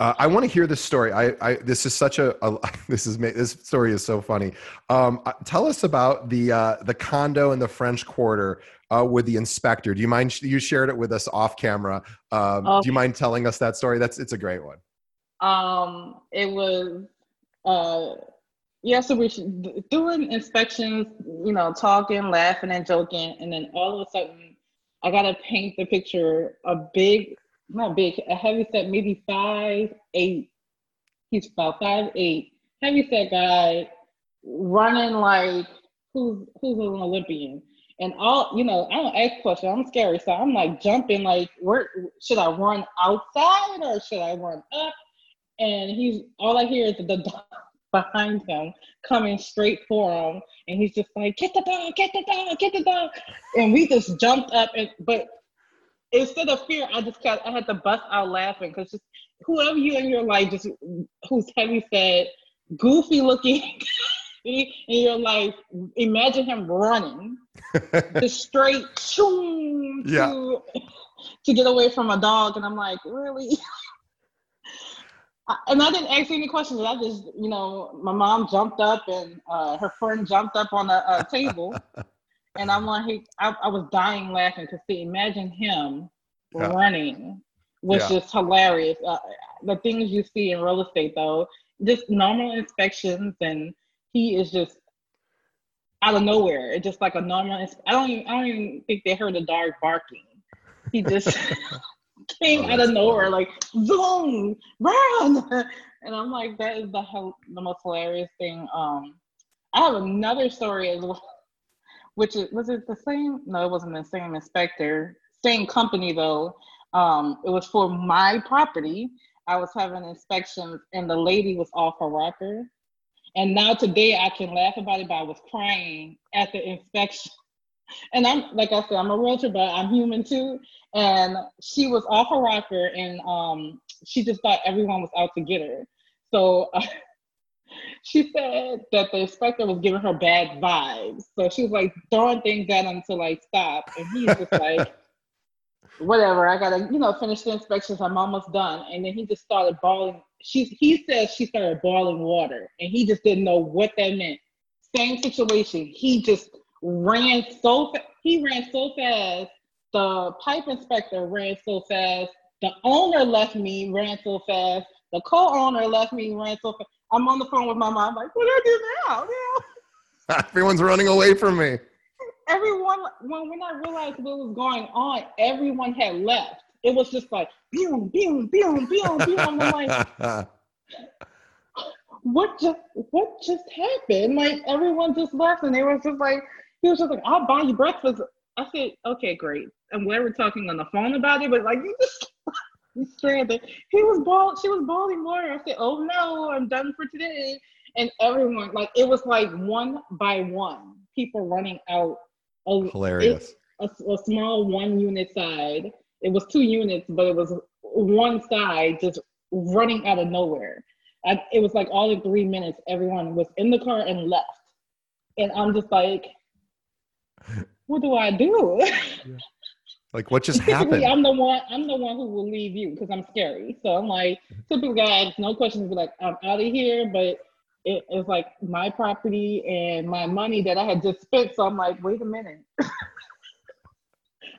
Uh, I want to hear this story. I, I, this is such a, a, [LAUGHS] this is this story is so funny. Um, uh, tell us about the uh, the condo in the French Quarter uh, with the inspector. Do you mind? You shared it with us off camera. Um, okay. Do you mind telling us that story? That's it's a great one. Um, it was uh, yeah. So we're doing inspections, you know, talking, laughing, and joking, and then all of a sudden, I gotta paint the picture. A big not big, a heavy set, maybe five eight. He's about five eight, heavy set guy, running like who's who's an Olympian. And all you know, I don't ask questions. I'm scary, so I'm like jumping. Like, where should I run outside or should I run up? And he's all I hear is the dog behind him coming straight for him, and he's just like, "Get the dog! Get the dog! Get the dog!" And we just jumped up, and but instead of fear, I just got I had to bust out laughing because just whoever you in your life, just who's heavy set, goofy looking [LAUGHS] in your life, imagine him running [LAUGHS] the straight shoom yeah. to to get away from a dog, and I'm like, really? [LAUGHS] and I didn't ask any questions. I just, you know, my mom jumped up and uh, her friend jumped up on a, a table. [LAUGHS] and I'm like, I, I was dying laughing because see. Imagine him yeah. running, which yeah. is hilarious. Uh, the things you see in real estate, though, just normal inspections, and he is just out of nowhere. It's just like a normal. I don't. Even, I don't even think they heard a dog barking. He just [LAUGHS] came oh, out of nowhere, funny. like zoom, run, and I'm like, that is the the most hilarious thing. Um, I have another story as well which is, was it the same? No, it wasn't the same inspector. Same company though. Um, it was for my property. I was having inspections and the lady was off her rocker. And now today I can laugh about it, but I was crying at the inspection. And I'm like I said, I'm a realtor, but I'm human too. And she was off her rocker, and um, she just thought everyone was out to get her. So uh, [LAUGHS] she said that the inspector was giving her bad vibes. So she was like throwing things at him to like stop. And he's just like, [LAUGHS] whatever, I gotta, you know, finish the inspections. I'm almost done. And then he just started bawling. She he says she started boiling water and he just didn't know what that meant. Same situation. He just ran so fa- he ran so fast. The pipe inspector ran so fast. The owner left me, ran so fast. The co-owner left me, ran so fast. I'm on the phone with my mom, like, what do I do now? now? [LAUGHS] Everyone's running away from me. Everyone, when, when I realized what was going on, everyone had left. It was just like, boom, boom, boom, boom, boom. I'm like, [LAUGHS] what just what just happened? Like everyone just left and they were just like, he was just like, I'll buy you breakfast. I said, okay, great. And we were talking on the phone about it, but like [LAUGHS] you just stranded. He was ball. She was bawling more. I said, "Oh no, I'm done for today." And everyone, like, it was like one by one, people running out. Of, Hilarious. a, a small one unit side. It was two units, but it was one side just running out of nowhere. I, it was like all in three minutes, everyone was in the car and left. And I'm just like, what do I do? Yeah. [LAUGHS] Like what just happened? I'm the one. I'm the one who will leave you because I'm scary. So I'm like, typical guy, no questions. Be like, I'm out of here. But it, it's like my property and my money that I had just spent. So I'm like, wait a minute. [LAUGHS]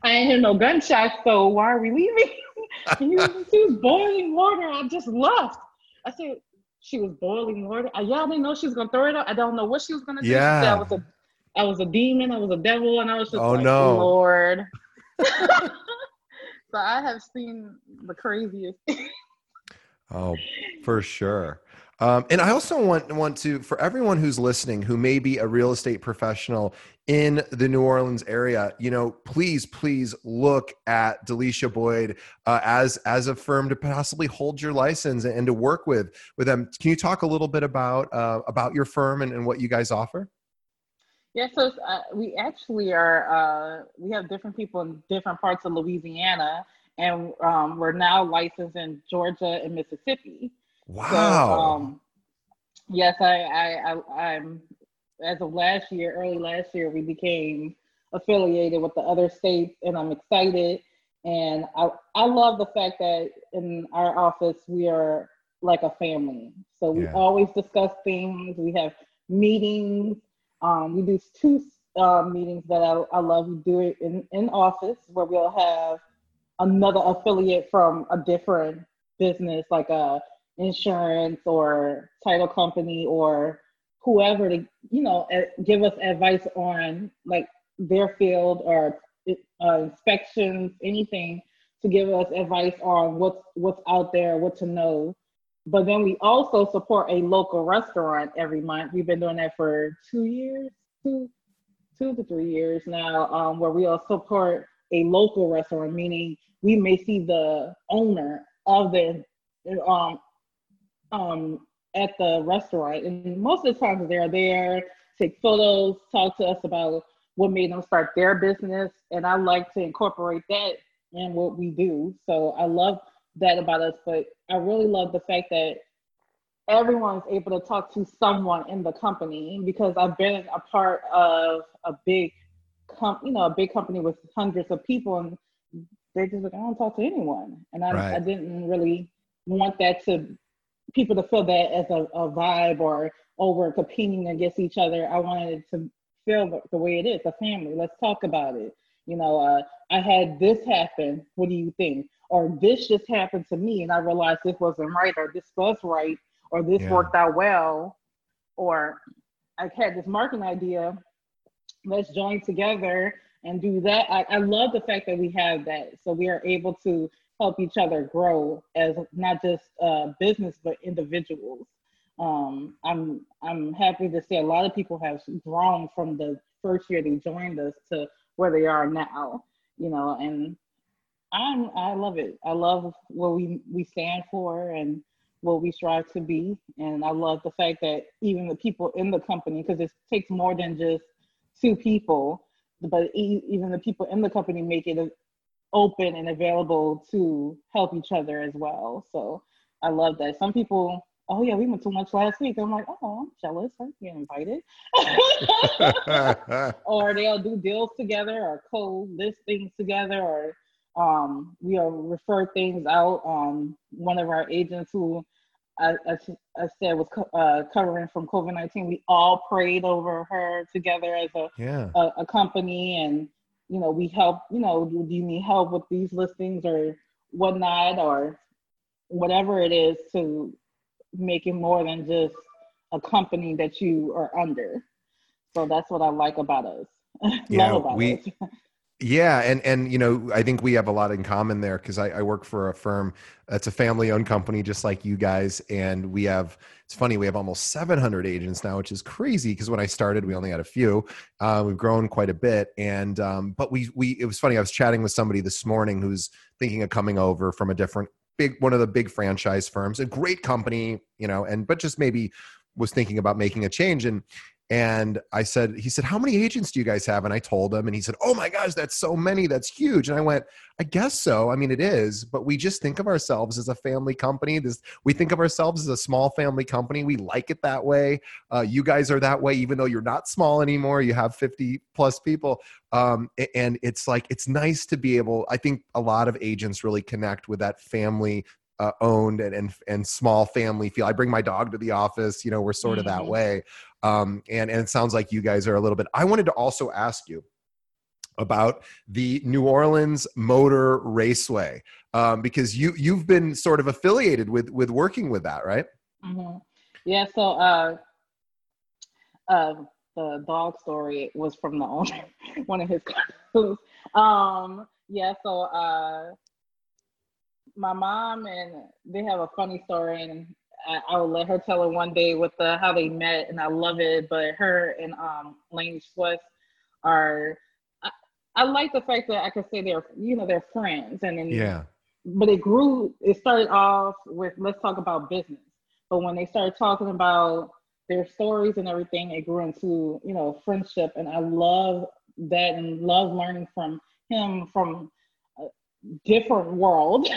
I ain't hear no gunshots. So why are we leaving? [LAUGHS] she, was, she was boiling water. I just left. I said she was boiling water. I, yeah, I didn't know she was gonna throw it out. I don't know what she was gonna do. Yeah. I was a, I was a demon. I was a devil, and I was just oh like, no, Lord. [LAUGHS] [LAUGHS] so I have seen the craziest. oh, for sure. Um, and I also want want to for everyone who's listening who may be a real estate professional in the New Orleans area, you know, please please look at Delisha Boyd uh, as as a firm to possibly hold your license and to work with with them. Can you talk a little bit about uh, about your firm and, and what you guys offer? Yeah, so uh, we actually are, uh, we have different people in different parts of Louisiana, and um, we're now licensed in Georgia and Mississippi. Wow. So, um, Yes, I, I, I, I'm. As of last year, early last year, we became affiliated with the other states, and I'm excited. And I, I love the fact that in our office we are like a family. So we yeah. always discuss things. We have meetings. Um, we do two uh, meetings that I, I love. We do it in, in office where we'll have another affiliate from a different business, like a insurance or title company or whoever to you know give us advice on like their field or uh, inspections, anything to give us advice on what's what's out there, what to know. But then we also support a local restaurant every month. We've been doing that for two years, two, two to three years now, um, where we'll support a local restaurant, meaning we may see the owner of the um, um, at the restaurant, and most of the times they're there, take photos, talk to us about what made them start their business, and I like to incorporate that in what we do. So I love that about us, but I really love the fact that everyone's able to talk to someone in the company because I've been a part of a big com- you know, a big company with hundreds of people and they're just like, I don't talk to anyone. And I, right. I didn't really want that to people to feel that as a, a vibe or oh we're competing against each other. I wanted it to feel the, the way it is, a family. Let's talk about it. You know, uh, I had this happen. What do you think? Or this just happened to me, and I realized this wasn't right, or this was right, or this yeah. worked out well, or I had this marketing idea. Let's join together and do that. I, I love the fact that we have that, so we are able to help each other grow as not just uh, business but individuals. Um, I'm I'm happy to see a lot of people have grown from the first year they joined us to where they are now. You know, and I'm I love it. I love what we we stand for and what we strive to be, and I love the fact that even the people in the company, because it takes more than just two people, but even the people in the company make it open and available to help each other as well. So I love that. Some people oh yeah, we went to lunch last week. I'm like, oh, I'm jealous. I'm getting invited. [LAUGHS] [LAUGHS] or they'll do deals together or co-list things together or um, we'll refer things out. Um, one of our agents who I, I, I said was co- uh, covering from COVID-19, we all prayed over her together as a, yeah. a, a company and, you know, we help, you know, do you need help with these listings or whatnot or whatever it is to make it more than just a company that you are under. So that's what I like about us. [LAUGHS] yeah, about we, us. [LAUGHS] yeah, and and you know, I think we have a lot in common there because I, I, work for a firm that's a family-owned company, just like you guys, and we have. It's funny, we have almost 700 agents now, which is crazy because when I started, we only had a few. Uh, we've grown quite a bit, and um, but we we it was funny. I was chatting with somebody this morning who's thinking of coming over from a different big one of the big franchise firms, a great company, you know, and but just maybe was thinking about making a change and and I said, he said, How many agents do you guys have? And I told him, and he said, Oh my gosh, that's so many. That's huge. And I went, I guess so. I mean, it is, but we just think of ourselves as a family company. This, we think of ourselves as a small family company. We like it that way. Uh, you guys are that way, even though you're not small anymore. You have 50 plus people. Um, and it's like, it's nice to be able, I think a lot of agents really connect with that family uh, owned and, and and small family feel. I bring my dog to the office. You know, we're sort of that mm-hmm. way. Um, and and it sounds like you guys are a little bit. I wanted to also ask you about the New Orleans Motor Raceway um, because you you've been sort of affiliated with with working with that, right? Mm-hmm. Yeah. So uh, uh, the dog story was from the owner, [LAUGHS] one of his um, yeah. So uh, my mom and they have a funny story and I, I will let her tell it one day with the how they met and I love it. But her and um Laney Chouest are I, I, like the fact that I could say they're you know they're friends and then yeah. But it grew. It started off with let's talk about business. But when they started talking about their stories and everything, it grew into you know friendship. And I love that and love learning from him from different world.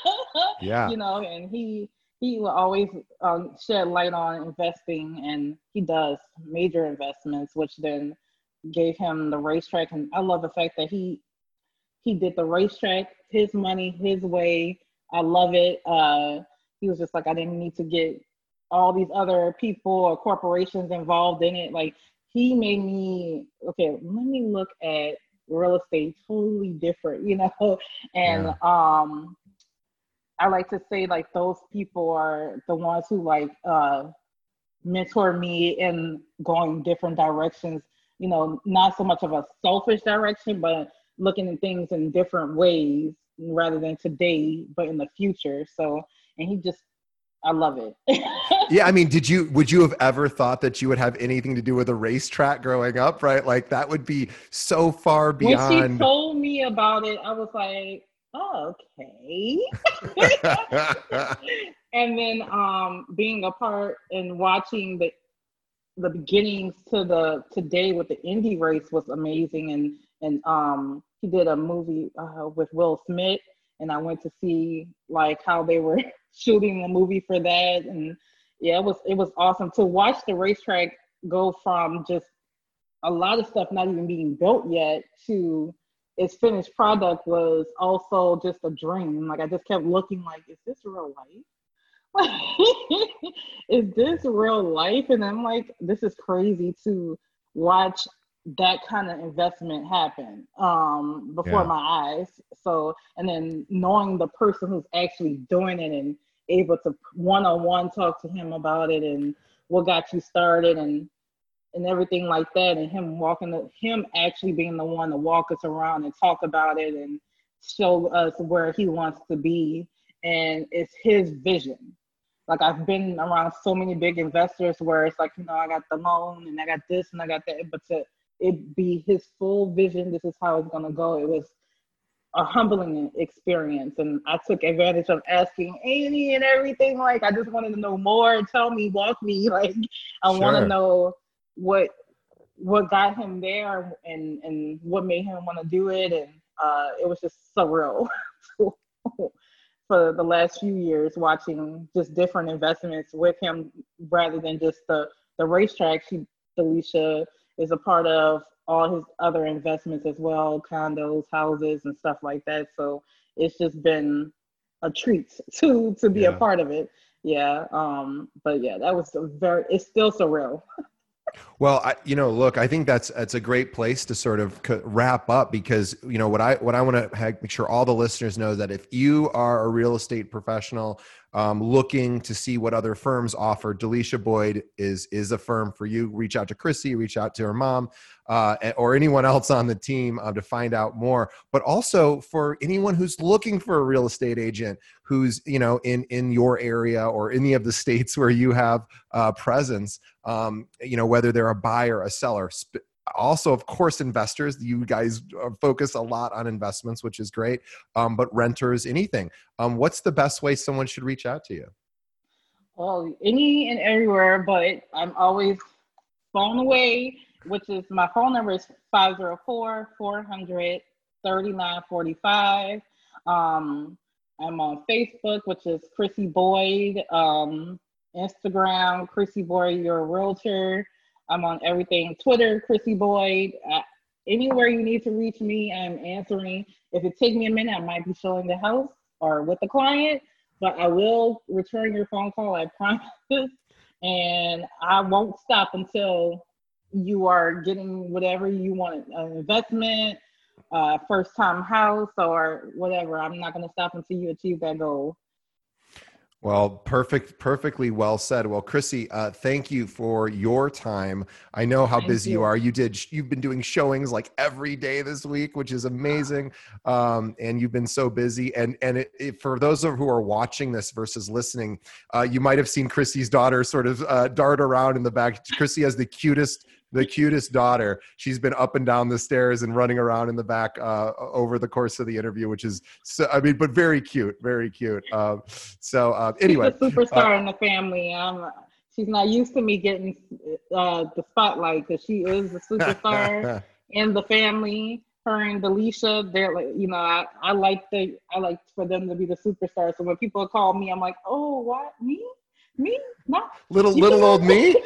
[LAUGHS] yeah. You know, and he he will always um, shed light on investing, and he does major investments, which then gave him the racetrack. And I love the fact that he he did the racetrack his money his way. I love it. Uh, he was just like, I didn't need to get all these other people or corporations involved in it. Like he made me okay. Let me look at real estate totally different, you know. [LAUGHS] And yeah. um, I like to say like those people are the ones who like uh, mentor me in going different directions. You know, not so much of a selfish direction, but looking at things in different ways rather than today, but in the future. So, and he just I love it. [LAUGHS] yeah, I mean, did you would you have ever thought that you would have anything to do with a racetrack growing up, right? Like that would be so far beyond. When she told me about it, I was like, oh, okay. [LAUGHS] and then um being a part and watching the the beginnings to the today with the Indy race was amazing and and um he did a movie uh, with Will Smith and I went to see like how they were shooting the movie for that. And yeah it was it was awesome to watch the racetrack go from just a lot of stuff not even being built yet to its finished product was also just a dream. Like i just kept looking like is this real life? [LAUGHS] Is this real life? And i'm like this is crazy to watch that kind of investment happen um, before yeah. my eyes. So, and then knowing the person who's actually doing it and able to one-on-one talk to him about it and what got you started and and everything like that and him walking the, him actually being the one to walk us around and talk about it and show us where he wants to be and it's his vision like I've been around so many big investors where it's like, you know, I got the loan and I got this and I got that, but to it be his full vision. This is how it's going to go. It was a humbling experience. And I took advantage of asking Amy and everything. Like, I just wanted to know more. Tell me, walk me. [LAUGHS] Like, I sure. want to know what what got him there and and what made him want to do it and uh, it was just surreal [LAUGHS] for the last few years watching just different investments with him rather than just the the racetrack she Delisha is a part of all his other investments as well, condos, houses, and stuff like that. So it's just been a treat [LAUGHS] to to be yeah. a part of it. Yeah. Um, but yeah, that was a very it's still surreal. [LAUGHS] Well, I, you know, look, I think that's that's a great place to sort of wrap up because you know what I what I want to make sure all the listeners know that if you are a real estate professional um, looking to see what other firms offer, Delisha Boyd is is a firm for you. Reach out to Krissy, reach out to her mom, uh, or anyone else on the team uh, to find out more. But also for anyone who's looking for a real estate agent who's you know in in your area or any of the states [LAUGHS] where you have uh, presence, um, you know whether they're a buyer, a seller. Sp- also of course investors you guys uh, focus a lot on investments which is great um, but renters anything. Um, what's the best way someone should reach out to you? Well any and everywhere but i'm always phone away which is my phone number is 504 400 3945 um, i'm on facebook which is krissy boyd um, instagram krissy boyd your realtor I'm on everything Twitter, Krissy Boyd. Uh, anywhere you need to reach me, I'm answering. If it takes me a minute, I might be showing the house or with the client, but I will return your phone call, I [LAUGHS] promise. And I won't stop until you are getting whatever you want an investment, uh, first time house, or whatever. I'm not going to stop until you achieve that goal. Well, perfect, perfectly well said. Well, Krissy, uh, thank you for your time. I know how thank busy you. you. are. You did. You've been doing showings like every day this week, which is amazing. Um, and you've been so busy. And and it, it, for those of who are watching this versus listening, uh, you might have seen Krissy's daughter sort of uh, dart around in the back. Krissy has the cutest the cutest daughter. She's been up and down the stairs and running around in the back uh, over the course of the interview, which is so, I mean, but very cute, very cute. Uh, so uh, anyway, she's a superstar uh, in the family. Um, she's not used to me getting uh, the spotlight because she is the superstar [LAUGHS] in the family. her and Delisha, they're like, you know, I, I like the I like for them to be the superstar. So when people call me, I'm like, oh, what me, me, not little little old me. [LAUGHS]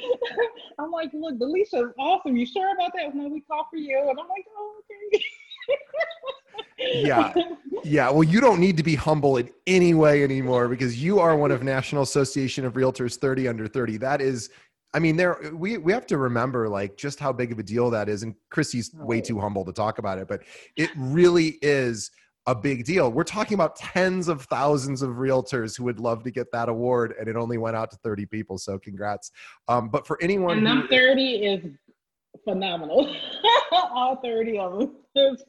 [LAUGHS] I'm like, look, Delisha is awesome. You sure about that? No, we call for you, and I'm like, oh, okay. yeah yeah well you don't need to be humble in any way anymore because you are one of national association of realtors 30 under 30 that is I mean, there we we have to remember like just how big of a deal that is. And Krissy's way too humble to talk about it, but it really is a big deal. We're talking about tens of thousands of realtors who would love to get that award, and it only went out to 30 people. So congrats. Um, but for anyone, and them 30 is phenomenal. [LAUGHS] All 30 of them.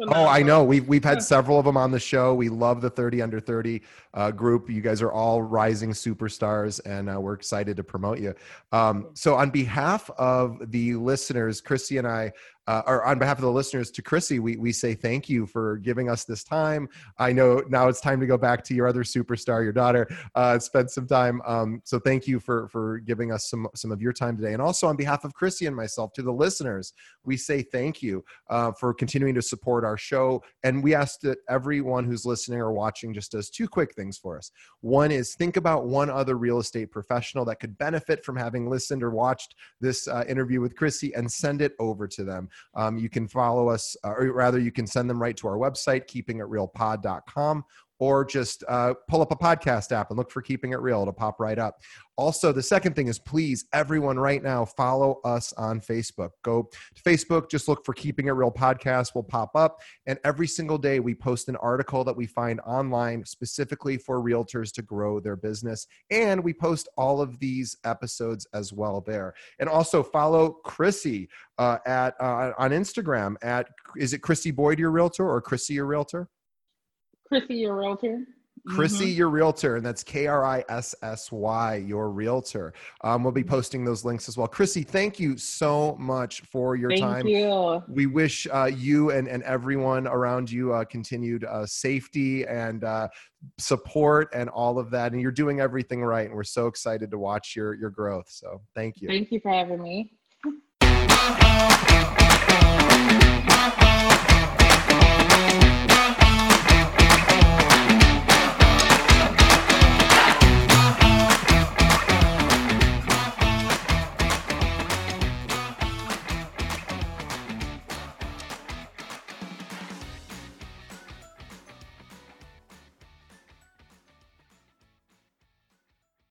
Oh, I know. We've we've had several of them on the show. We love the 30 under 30 uh, group. You guys are all rising superstars, and uh, we're excited to promote you. Um, so, on behalf of the listeners, Christy and I uh, or on behalf of the listeners to Krissy, we, we say thank you for giving us this time. I know now it's time to go back to your other superstar, your daughter, uh, spend some time. Um, so thank you for, for giving us some, some of your time today. And also on behalf of Krissy and myself to the listeners, we say thank you uh, for continuing to support our show. And we ask that everyone who's listening or watching just does two quick things for us. One is think about one other real estate professional that could benefit from having listened or watched this uh, interview with Krissy and send it over to them. Um, you can follow us, uh, or rather, you can send them right to our website, keepingitrealpod.com, or just uh, pull up a podcast app and look for Keeping It Real. It'll pop right up. Also, the second thing is please, everyone right now, follow us on Facebook. Go to Facebook, just look for Keeping It Real podcast, will pop up. And every single day, we post an article that we find online specifically for realtors to grow their business. And we post all of these episodes as well there. And also follow Krissy uh, at uh, on Instagram at is it Krissy Boyd, your realtor, or Krissy, your realtor? Krissy, your realtor. Krissy, mm-hmm. your realtor, and that's K R I S S Y, your realtor. Um, we'll be posting those links as well. Krissy, thank you so much for your thank time. You. We wish uh, you and, and everyone around you uh, continued uh, safety and uh, support and all of that. And you're doing everything right. And we're so excited to watch your, your growth. So thank you. Thank you for having me.